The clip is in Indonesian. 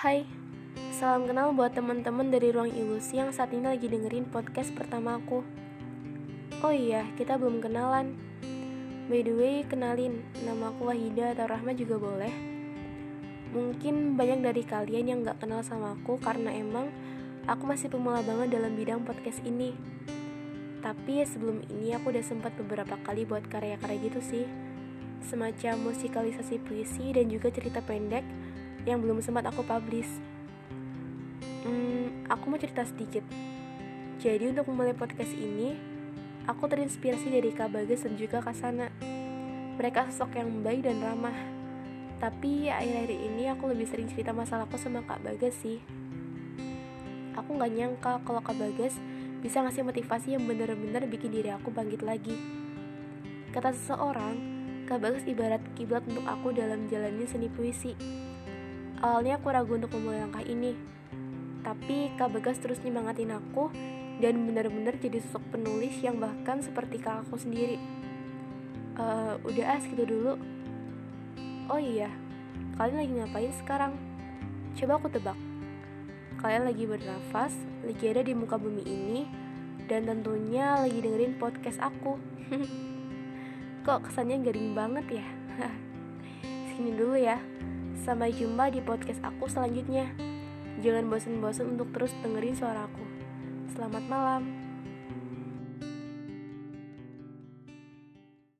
Hai, salam kenal buat teman-teman dari Ruang Ilusi yang saat ini lagi dengerin podcast pertama aku. Oh iya, kita belum kenalan. By the way, kenalin, nama aku Wahida atau Rahma juga boleh. Mungkin banyak dari kalian yang gak kenal sama aku karena emang aku masih pemula banget dalam bidang podcast ini. Tapi sebelum ini aku udah sempat beberapa kali buat karya-karya gitu sih. Semacam musikalisasi puisi dan juga cerita pendek yang belum sempat aku publish. Hmm, aku mau cerita sedikit. Jadi untuk memulai podcast ini, aku terinspirasi dari Kak Bagas dan juga Kak Sana. Mereka sosok yang baik dan ramah. Tapi akhir-akhir ini aku lebih sering cerita masalahku sama Kak Bagas sih. Aku gak nyangka kalau Kak Bagas bisa ngasih motivasi yang bener-bener bikin diri aku bangkit lagi. Kata seseorang, Kak Bagas ibarat kiblat untuk aku dalam jalannya seni puisi. Awalnya aku ragu untuk memulai langkah ini, tapi Kak Bagas terus nyemangatin aku dan benar-benar jadi sosok penulis yang bahkan seperti kakakku sendiri. Uh, udah ah segitu dulu. Oh iya, kalian lagi ngapain sekarang? Coba aku tebak. Kalian lagi bernafas, lagi ada di muka bumi ini, dan tentunya lagi dengerin podcast aku. Kok kesannya garing banget ya? Sini dulu ya. Sampai jumpa di podcast aku selanjutnya. Jangan bosan-bosan untuk terus dengerin suaraku. Selamat malam.